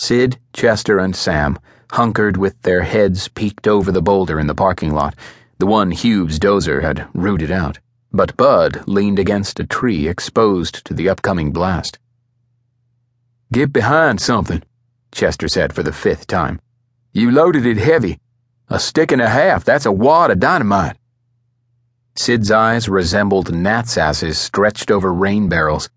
Sid, Chester, and Sam hunkered with their heads peeked over the boulder in the parking lot, the one Hughes' dozer had rooted out. But Bud leaned against a tree exposed to the upcoming blast. Get behind something, Chester said for the fifth time. You loaded it heavy. A stick and a half, that's a wad of dynamite. Sid's eyes resembled gnats' asses stretched over rain barrels,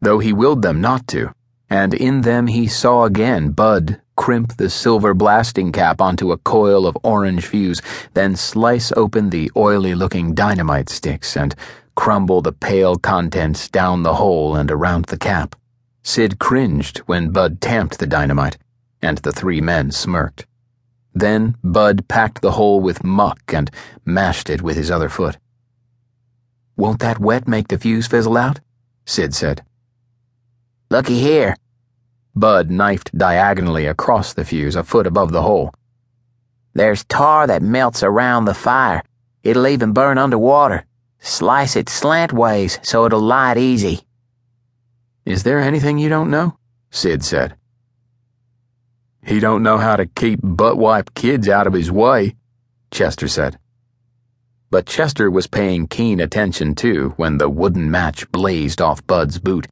though he willed them not to, and in them he saw again Bud crimp the silver blasting cap onto a coil of orange fuse, then slice open the oily looking dynamite sticks and crumble the pale contents down the hole and around the cap. Sid cringed when Bud tamped the dynamite, and the three men smirked. Then Bud packed the hole with muck and mashed it with his other foot. Won't that wet make the fuse fizzle out? Sid said. Looky here. Bud knifed diagonally across the fuse a foot above the hole. There's tar that melts around the fire. It'll even burn underwater. Slice it slantways so it'll light easy. Is there anything you don't know? Sid said. He don't know how to keep butt-wipe kids out of his way, Chester said. But Chester was paying keen attention too when the wooden match blazed off Bud's boot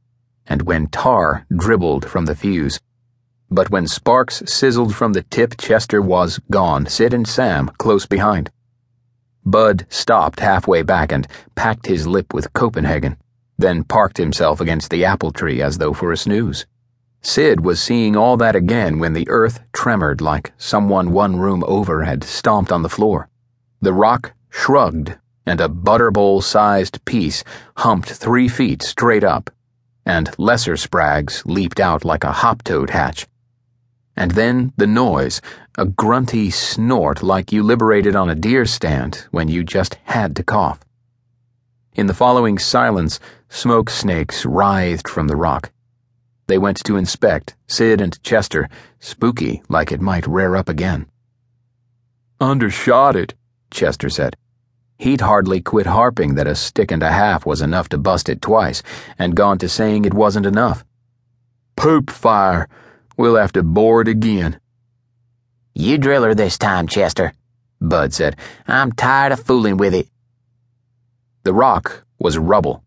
and when tar dribbled from the fuse. But when sparks sizzled from the tip, Chester was gone, Sid and Sam close behind. Bud stopped halfway back and packed his lip with Copenhagen, then parked himself against the apple tree as though for a snooze. Sid was seeing all that again when the earth tremored like someone one room over had stomped on the floor. The rock shrugged, and a butterbowl sized piece humped three feet straight up, and lesser sprags leaped out like a hoptoad hatch. And then the noise, a grunty snort like you liberated on a deer stand when you just had to cough. In the following silence, smoke snakes writhed from the rock. They went to inspect, Sid and Chester, spooky like it might rear up again. Undershot it, Chester said. He'd hardly quit harping that a stick and a half was enough to bust it twice, and gone to saying it wasn't enough. Poop fire. We'll have to bore it again. You drill her this time, Chester, Bud said. I'm tired of fooling with it. The rock was rubble.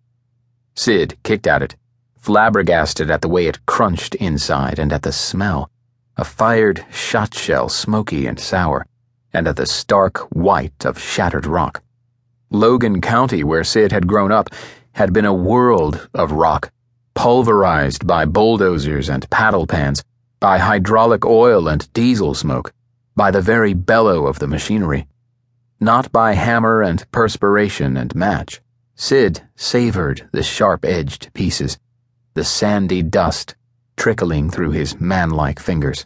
Sid kicked at it flabbergasted at the way it crunched inside and at the smell a fired shot shell, smoky and sour, and at the stark white of shattered rock. Logan County, where Sid had grown up, had been a world of rock, pulverized by bulldozers and paddle pans, by hydraulic oil and diesel smoke, by the very bellow of the machinery. Not by hammer and perspiration and match. Sid savored the sharp edged pieces the sandy dust trickling through his man like fingers.